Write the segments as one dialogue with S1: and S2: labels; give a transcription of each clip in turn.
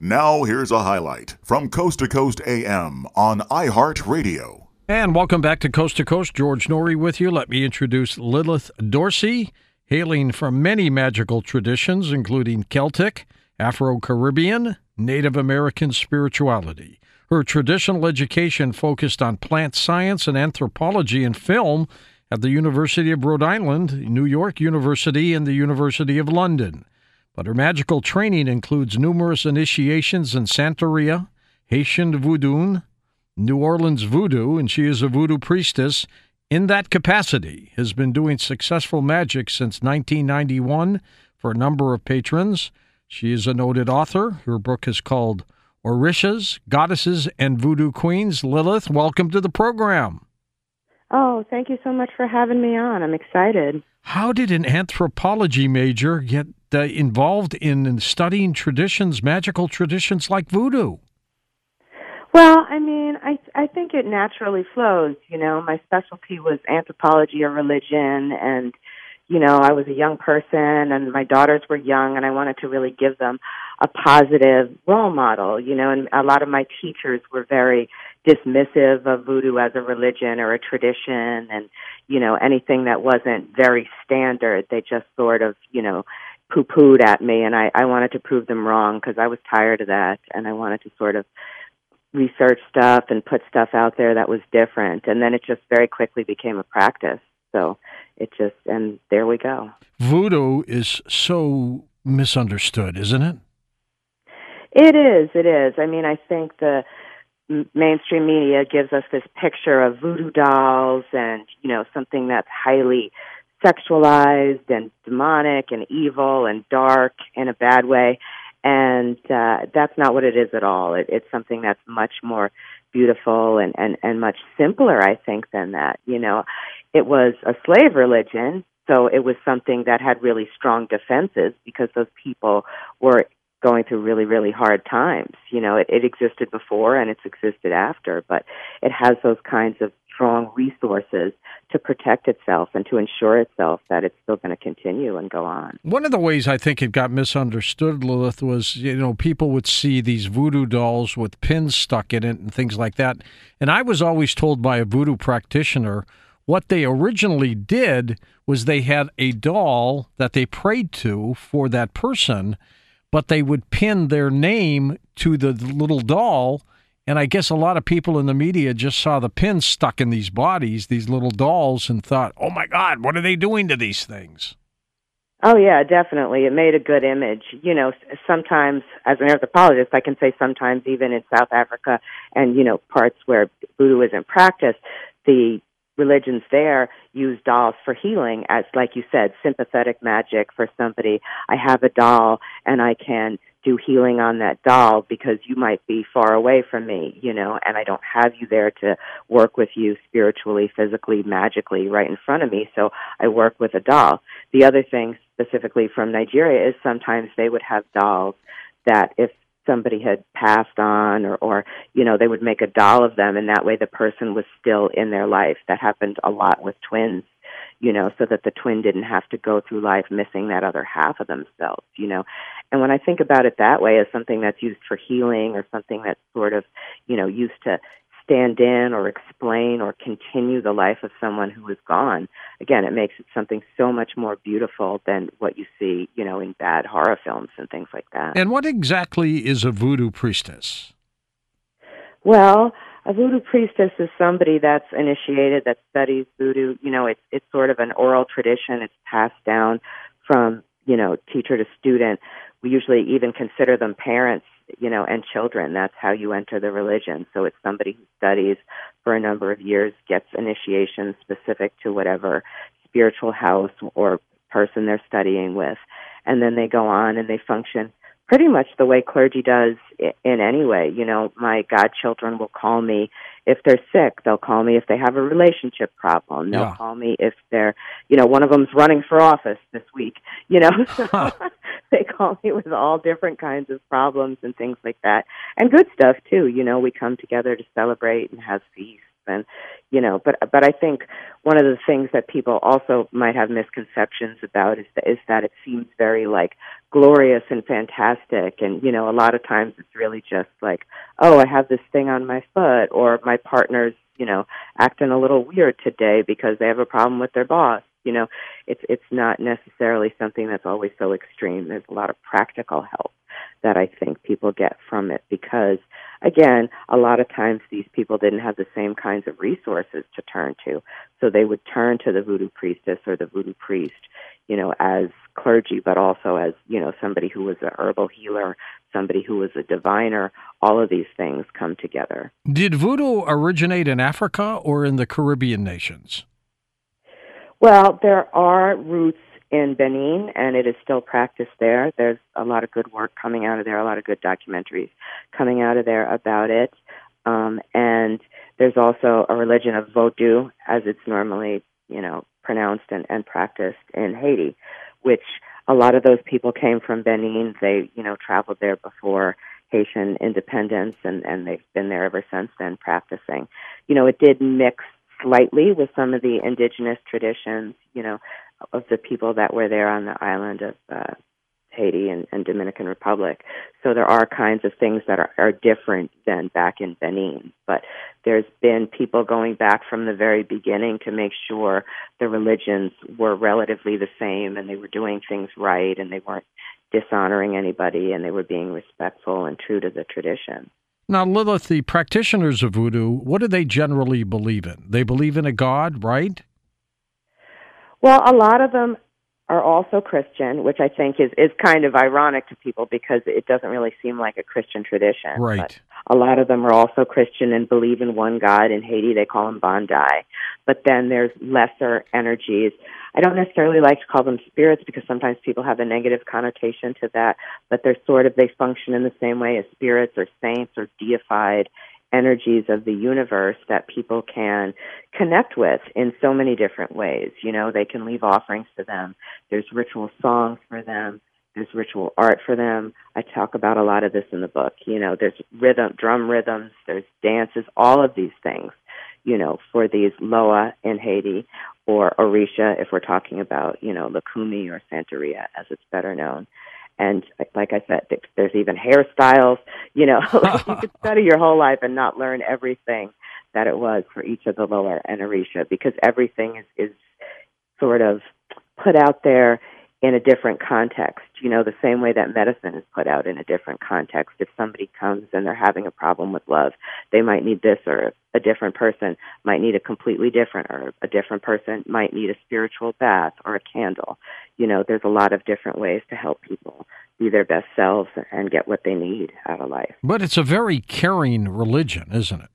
S1: Now, here's a highlight from Coast to Coast AM on iHeartRadio.
S2: And welcome back to Coast to Coast. George Noory with you. Let me introduce Lilith Dorsey, hailing from many magical traditions, including Celtic, Afro Caribbean, Native American spirituality. Her traditional education focused on plant science and anthropology and film at the University of Rhode Island, New York University, and the University of London. But her magical training includes numerous initiations in Santeria, Haitian Voodoo, New Orleans Voodoo, and she is a voodoo priestess. In that capacity, has been doing successful magic since 1991 for a number of patrons. She is a noted author. Her book is called Orishas, Goddesses, and Voodoo Queens. Lilith, welcome to the program.
S3: Oh, thank you so much for having me on. I'm excited.
S2: How did an anthropology major get uh, involved in studying traditions, magical traditions like voodoo?
S3: Well, I mean, I I think it naturally flows. You know, my specialty was anthropology or religion, and you know, I was a young person, and my daughters were young, and I wanted to really give them a positive role model. You know, and a lot of my teachers were very dismissive of voodoo as a religion or a tradition and you know anything that wasn't very standard they just sort of you know poo pooed at me and i i wanted to prove them wrong because i was tired of that and i wanted to sort of research stuff and put stuff out there that was different and then it just very quickly became a practice. So it just and there we go.
S2: Voodoo is so misunderstood isn't it?
S3: It is it is. I mean i think the mainstream media gives us this picture of voodoo dolls and you know something that's highly sexualized and demonic and evil and dark in a bad way. And uh that's not what it is at all. It, it's something that's much more beautiful and and and much simpler i think than that. You know it was a slave religion so it was something that had really strong defenses because those people were going through really, really hard times. You know, it, it existed before and it's existed after, but it has those kinds of strong resources to protect itself and to ensure itself that it's still going to continue and go on.
S2: One of the ways I think it got misunderstood, Lilith, was you know people would see these voodoo dolls with pins stuck in it and things like that, and I was always told by a voodoo practitioner what they originally did was they had a doll that they prayed to for that person but they would pin their name to the little doll. And I guess a lot of people in the media just saw the pins stuck in these bodies, these little dolls, and thought, oh my God, what are they doing to these things?
S3: Oh, yeah, definitely. It made a good image. You know, sometimes, as an anthropologist, I can say sometimes even in South Africa and, you know, parts where voodoo isn't practiced, the religions there use dolls for healing as like you said sympathetic magic for somebody. I have a doll and i can do healing on that doll because you might be far away from me you know and i don't have you there to work with you spiritually physically magically right in front of me. So i work with a doll. The other thing specifically from nigeria is sometimes they would have dolls that if somebody had passed on or or you know they would make a doll of them and that way the person was still in their life. That happened a lot with twins you know so that the twin didn't have to go through life missing that other half of themselves you know. And when i think about it that way as something that's used for healing or something that's sort of you know used to stand in or explain or continue the life of someone who is gone. Again, it makes it something so much more beautiful than what you see, you know, in bad horror films and things like that.
S2: And what exactly is a voodoo priestess?
S3: Well, a voodoo priestess is somebody that's initiated that studies voodoo. You know, it's it's sort of an oral tradition. It's passed down from you know teacher to student. We usually even consider them parents you know, and children. That's how you enter the religion. So it's somebody who studies for a number of years, gets initiation specific to whatever spiritual house or person they're studying with, and then they go on and they function pretty much the way clergy does in any way. You know, my godchildren will call me if they're sick. They'll call me if they have a relationship problem. They'll
S2: Yeah.
S3: call me if they're, you know, one of them's running for office this week. You know, so they call me with all different kinds of problems and things like that, and good stuff too. You know, we come together to celebrate and have feasts and you know but but i think one of the things that people also might have misconceptions about is that is that it seems very like glorious and fantastic. And you know a lot of times it's really just like oh i have this thing on my foot or my partner's you know acting a little weird today because they have a problem with their boss. You know it's it's not necessarily something that's always so extreme. There's a lot of practical help that i think people get from it because again a lot of times these people didn't have the same kinds of resources to turn to so they would turn to the voodoo priestess or the voodoo priest you know, as clergy, but also as, you know, somebody who was a herbal healer, somebody who was a diviner. All of these things come together.
S2: Did voodoo originate in Africa or in the Caribbean nations?
S3: Well, there are roots in Benin, and it is still practiced there. There's a lot of good work coming out of there, a lot of good documentaries coming out of there about it. Um, and there's also a religion of Vodou, as it's normally, you know, pronounced and, and practiced in Haiti, which a lot of those people came from Benin. They, you know, traveled there before Haitian independence and, and they've been there ever since then practicing. You know, it did mix slightly with some of the indigenous traditions, you know, of the people that were there on the island of uh, Haiti and, and Dominican Republic. So there are kinds of things that are, are different than back in Benin. But there's been people going back from the very beginning to make sure the religions were relatively the same and they were doing things right and they weren't dishonoring anybody and they were being respectful and true to the tradition.
S2: Now, Lilith, the practitioners of voodoo, what do they generally believe in? They believe in a god, right?
S3: Well, a lot of them are also Christian, which I think is is kind of ironic to people because it doesn't really seem like a Christian tradition.
S2: Right.
S3: But a lot of them are also Christian and believe in one God. In Haiti, they call him Bondye. But then there's lesser energies. I don't necessarily like to call them spirits because sometimes people have a negative connotation to that. But they're sort of they function in the same way as spirits or saints or deified energies of the universe that people can connect with in so many different ways. You know, they can leave offerings to them. There's ritual songs for them. There's ritual art for them. I talk about a lot of this in the book. You know, there's rhythm, drum rhythms, there's dances, all of these things, you know, for these Loa in Haiti or Orisha if we're talking about, you know, Lukumi or Santeria as it's better known and like I said, there's even hairstyles. You know, you could study your whole life and not learn everything that it was for each of the and Orisha because everything is is sort of put out there in a different context. You know, the same way that medicine is put out in a different context. If somebody comes and they're having a problem with love, they might need this, or a different person might need a completely different, or a different person might need a spiritual bath or a candle. You know, there's a lot of different ways to help people be their best selves and get what they need out of life.
S2: But it's a very caring religion, isn't it?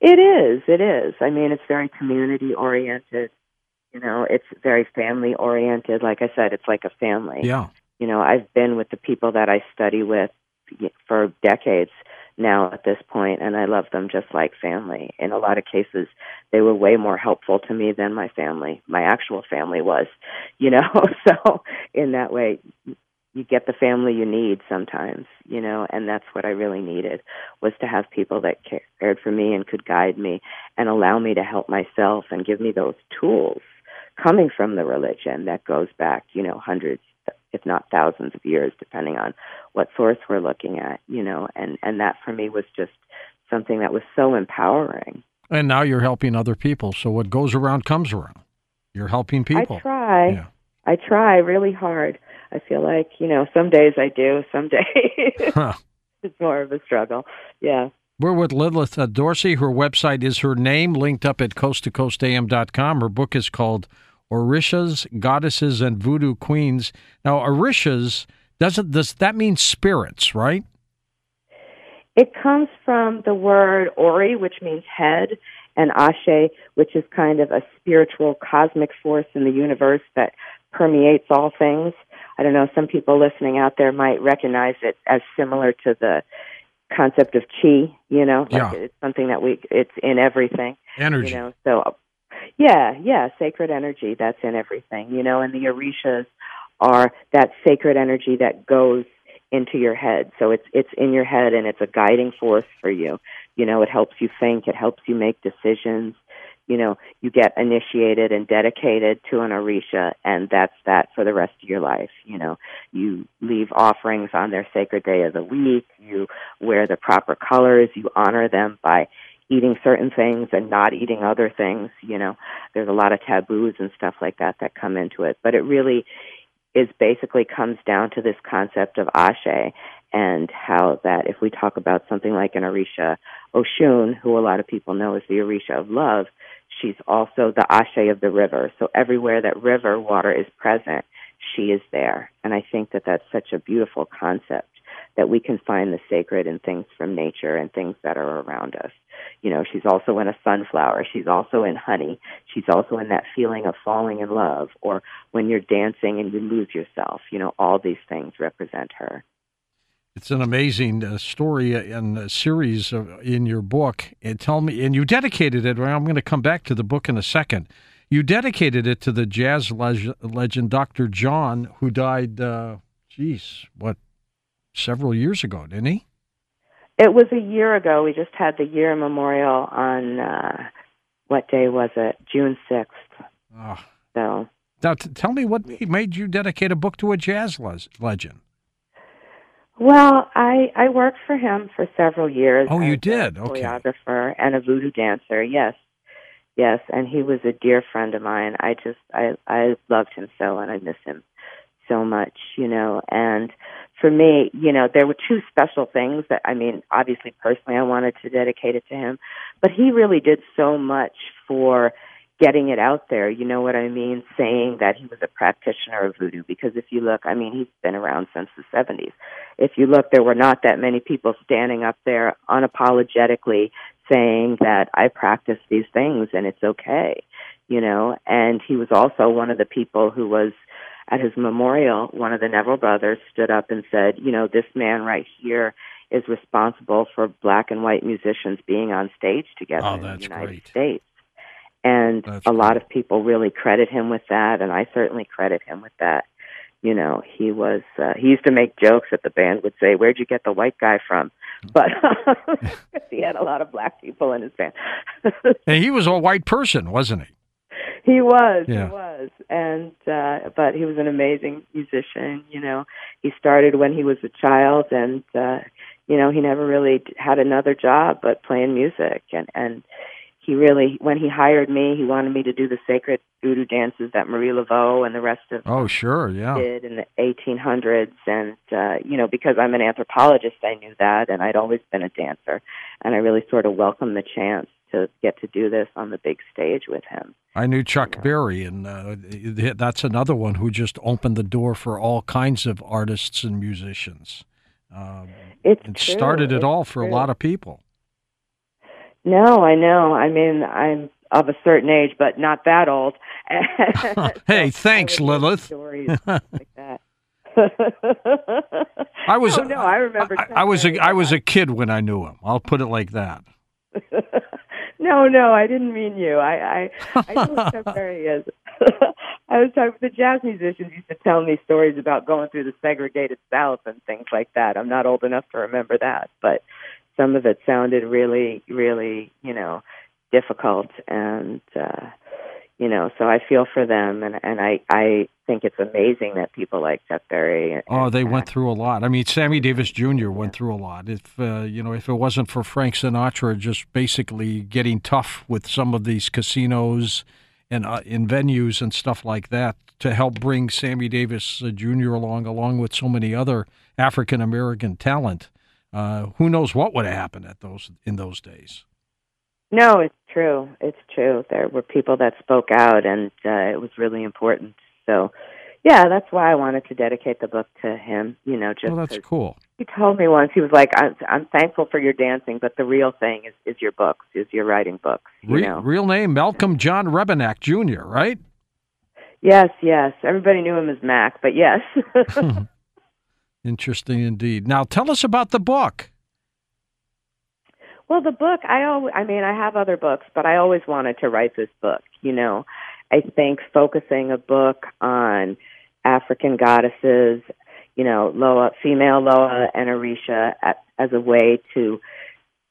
S3: It is. It is. I mean, it's very community oriented you know, it's very family oriented. Like I said, it's like a family.
S2: Yeah.
S3: You know, I've been with the people that I study with for decades now at this point and I love them just like family. In a lot of cases they were way more helpful to me than my family, my actual family was, you know. so in that way you get the family you need sometimes, you know, and that's what I really needed was to have people that cared for me and could guide me and allow me to help myself and give me those tools coming from the religion that goes back, you know, hundreds, if not thousands of years, depending on what source we're looking at, you know, and, and that for me was just something that was so empowering.
S2: And now you're helping other people. So what goes around comes around. You're helping people.
S3: I try.
S2: Yeah.
S3: I try really hard. I feel like, you know, some days I do, some days huh. it's more of a struggle. Yeah.
S2: We're with Lilith uh, Dorsey. Her website is her name, linked up at coasttocoastam.com. Her book is called Orishas, Goddesses, and Voodoo Queens. Now, Orishas, doesn't does that mean spirits, right?
S3: It comes from the word Ori, which means head, and Ashe, which is kind of a spiritual cosmic force in the universe that permeates all things. I don't know, some people listening out there might recognize it as similar to the concept of chi, you know,
S2: yeah.
S3: it's something that we it's in everything.
S2: Energy.
S3: You know, so yeah, yeah, sacred energy that's in everything, you know, and the orishas are that sacred energy that goes into your head. So it's it's in your head and it's a guiding force for you. You know, it helps you think, it helps you make decisions. You know, you get initiated and dedicated to an Orisha, and that's that for the rest of your life. You know, you leave offerings on their sacred day of the week, you wear the proper colors, you honor them by eating certain things and not eating other things. You know, there's a lot of taboos and stuff like that that come into it, but it really is basically comes down to this concept of ashe and how that if we talk about something like an Orisha Oshun, who a lot of people know as the Orisha of love, she's also the Ashe of the river. So everywhere that river water is present, she is there. And I think that that's such a beautiful concept that we can find the sacred in things from nature and things that are around us. You know, she's also in a sunflower. She's also in honey. She's also in that feeling of falling in love or when you're dancing and you lose yourself. You know, all these things represent her.
S2: It's an amazing uh, story and uh, series of, in your book. And tell me, and you dedicated it. I'm going to come back to the book in a second. You dedicated it to the jazz leg- legend Dr. John, who died. Uh, geez, what? Several years ago, didn't he?
S3: It was a year ago. We just had the year memorial on uh, what day was it? June sixth. Oh. So
S2: now, t- tell me what made you dedicate a book to a jazz le- legend.
S3: Well, I I worked for him for several years.
S2: Oh, you did?
S3: okay. Choreographer and a voodoo dancer. Yes, yes, and he was a dear friend of mine. I just I I loved him so, and I miss him so much. You know, and for me, you know, there were two special things that I mean, obviously, personally, I wanted to dedicate it to him, but he really did so much for getting it out there, you know what I mean? Saying that he was a practitioner of voodoo. Because if you look, I mean, he's been around since the 70s. If you look, there were not that many people standing up there unapologetically saying that I practice these things and it's okay, you know? And he was also one of the people who was at his memorial, one of the Neville brothers stood up and said, you know, this man right here is responsible for black and white musicians being on stage together
S2: oh,
S3: in the United
S2: great.
S3: States. And
S2: That's
S3: a
S2: great.
S3: lot of people really credit him with that, and I certainly credit him with that. You know, he was, uh, he used to make jokes that the band would say, Where'd you get the white guy from? But he had a lot of black people in his band.
S2: and he was a white person, wasn't he?
S3: He was,
S2: Yeah.
S3: he was, and uh, but he was an amazing musician. You know, he started when he was a child, and uh, you know he never really had another job but playing music. And and he really, when he hired me, he wanted me to do the sacred voodoo dances that Marie Laveau and the rest of
S2: Oh, sure, yeah.
S3: did in the 1800s and uh you know because I'm an anthropologist I knew that and I'd always been a dancer and I really sort of welcomed the chance to get to do this on the big stage with him.
S2: I knew Chuck Berry, and uh, that's another one who just opened the door for all kinds of artists and musicians. Um,
S3: It's
S2: and started it all for a lot of people.
S3: No, I know. I mean, I'm of a certain age, but not that old.
S2: Hey,
S3: So
S2: thanks, Lilith.
S3: Stories like that.
S2: I was
S3: no, no, I remember.
S2: I, I was a I was a kid when I knew him. I'll put it like that.
S3: no, no, I didn't mean you. I, I, I know Chuck Berry is. I was talking. The jazz musicians used to tell me stories about going through the segregated South and things like that. I'm not old enough to remember that, but some of it sounded really, really, you know, difficult and. uh you know, so I feel for them, and and I I think it's amazing that people like Chuck Berry. and-
S2: Oh, they went through a lot. I mean, Sammy Davis Jr. went through a lot. If uh, you know, if it wasn't for Frank Sinatra just basically getting tough with some of these casinos and uh, in venues and stuff like that to help bring Sammy Davis uh, Jr. along, along with so many other African American talent, uh, who knows what would have happened at those in those days.
S3: No, it's true. It's true. There were people that spoke out, and uh, it was really important. So, yeah, that's why I wanted to dedicate the book to him. You know, just
S2: Well, that's cool.
S3: he told me once he was like, "I'm, I'm thankful for your dancing, but the real thing is is your books, is your writing books." You
S2: Re-
S3: know.
S2: real name Malcolm John Rebennack Jr. Right?
S3: Yes, yes. Everybody knew him as Mac, but yes.
S2: Interesting indeed. Now, tell us about the book.
S3: Well, the book, I always, I mean, I have other books, but I always wanted to write this book. You know, I think focusing a book on African goddesses, you know, Loa, female Loa and Orisha as a way to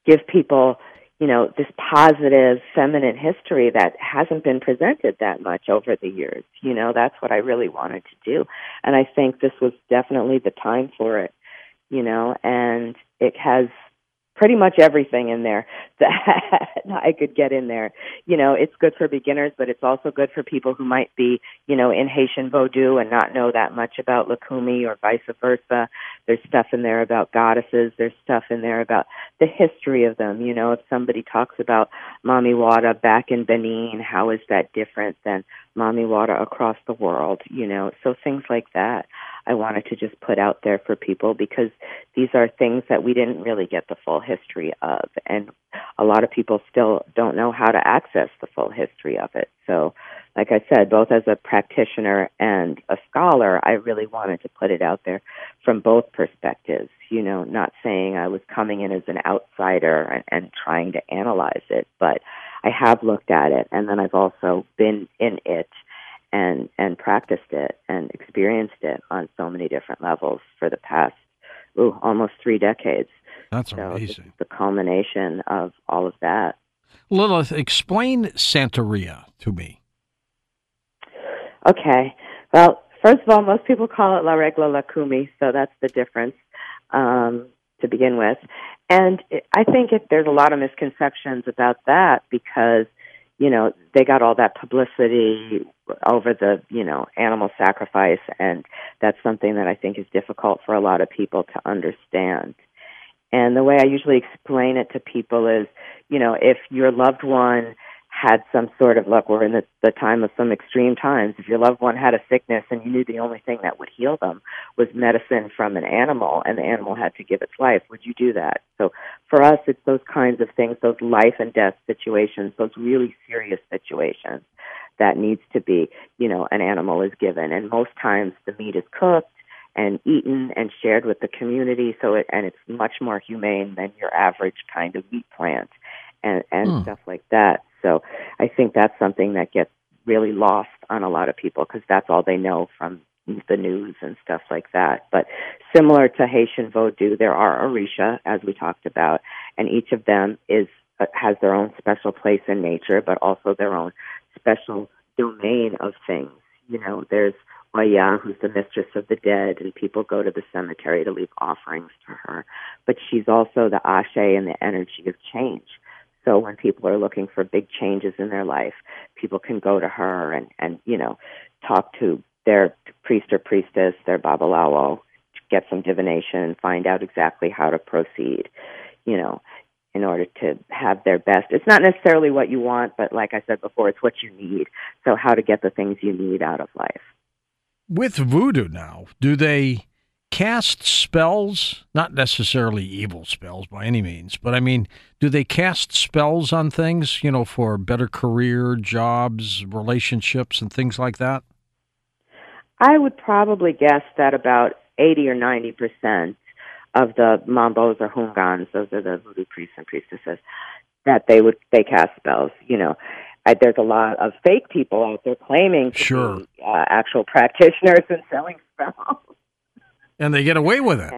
S3: give people, you know, this positive feminine history that hasn't been presented that much over the years. You know, that's what I really wanted to do. And I think this was definitely the time for it, you know, and it has pretty much everything in there that I could get in there. You know, it's good for beginners, but it's also good for people who might be, you know, in Haitian Vodou and not know that much about Lukumi or vice versa. There's stuff in there about goddesses. There's stuff in there about the history of them. You know, if somebody talks about Mami Wata back in Benin, how is that different than Mami Wata across the world? You know, so things like that. I wanted to just put out there for people because these are things that we didn't really get the full history of. And a lot of people still don't know how to access the full history of it. So, like I said, both as a practitioner and a scholar, I really wanted to put it out there from both perspectives. You know, not saying I was coming in as an outsider and, and trying to analyze it, but I have looked at it and then I've also been in it and and practiced it and experienced it on so many different levels for the past ooh, almost three decades.
S2: That's
S3: so
S2: amazing.
S3: The culmination of all of that.
S2: Lilith, explain Santeria to me.
S3: Okay. Well, first of all, most people call it La Regla Lukumi, so that's the difference um, to begin with. And I think it, there's a lot of misconceptions about that because – you know, they got all that publicity over the, you know, animal sacrifice and that's something that I think is difficult for a lot of people to understand. And the way I usually explain it to people is, you know, if your loved one had some sort of look, we're in the, the time of some extreme times. If your loved one had a sickness and you knew the only thing that would heal them was medicine from an animal and the animal had to give its life, would you do that? So for us, it's those kinds of things, those life and death situations, those really serious situations that needs to be, you know, an animal is given. And most times the meat is cooked and eaten and shared with the community so it and it's much more humane than your average kind of meat plant and and hmm. stuff like that so I think that's something that gets really lost on a lot of people because that's all they know from the news and stuff like that. But similar to Haitian Vodou, there are Orisha, as we talked about, and each of them is uh, has their own special place in nature, but also their own special domain of things. You know, there's Oya, who's the mistress of the dead, and people go to the cemetery to leave offerings to her. But she's also the ashe and the energy of change. So when people are looking for big changes in their life, people can go to her and, and you know, talk to their priest or priestess, their babalawo, get some divination, find out exactly how to proceed, you know, in order to have their best. It's not necessarily what you want, but like I said before, it's what you need. So how to get the things you need out of life.
S2: With voodoo now, do they cast spells, not necessarily evil spells by any means, but I mean, do they cast spells on things, you know, for better career, jobs, relationships, and things like that?
S3: I would probably guess that about 80 or 90 percent of the mambos or houngans, those are the voodoo priests and priestesses, that they would they cast spells. You know, I, there's a lot of fake people out there claiming to
S2: sure.
S3: be uh, actual practitioners and selling spells
S2: and they get away with it.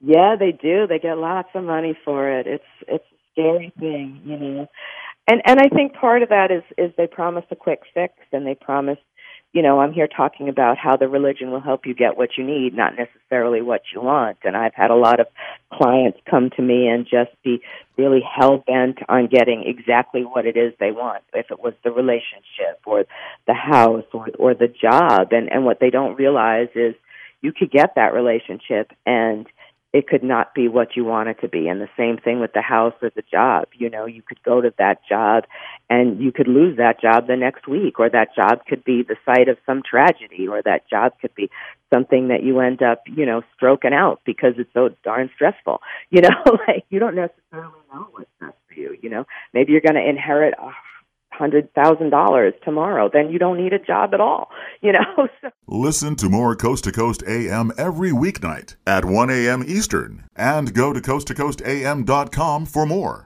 S3: Yeah, they do. They get lots of money for it. It's it's a scary thing, you know. And and I think part of that is is they promise a quick fix and they promise, you know, I'm here talking about how the religion will help you get what you need, not necessarily what you want. And I've had a lot of clients come to me and just be really hell bent on getting exactly what it is they want. If it was the relationship or the house or or the job and and what they don't realize is you could get that relationship and it could not be what you want it to be. And the same thing with the house or the job. You know, you could go to that job and you could lose that job the next week, or that job could be the site of some tragedy, or that job could be something that you end up, you know, stroking out because it's so darn stressful. You know, like you don't necessarily know what's best for you. You know, maybe you're going to inherit a hundred thousand dollars tomorrow, then you don't need a job at all. You know.
S1: Listen to more Coast to Coast AM every weeknight at 1 a.m. Eastern, and go to coasttocoastam.com for more.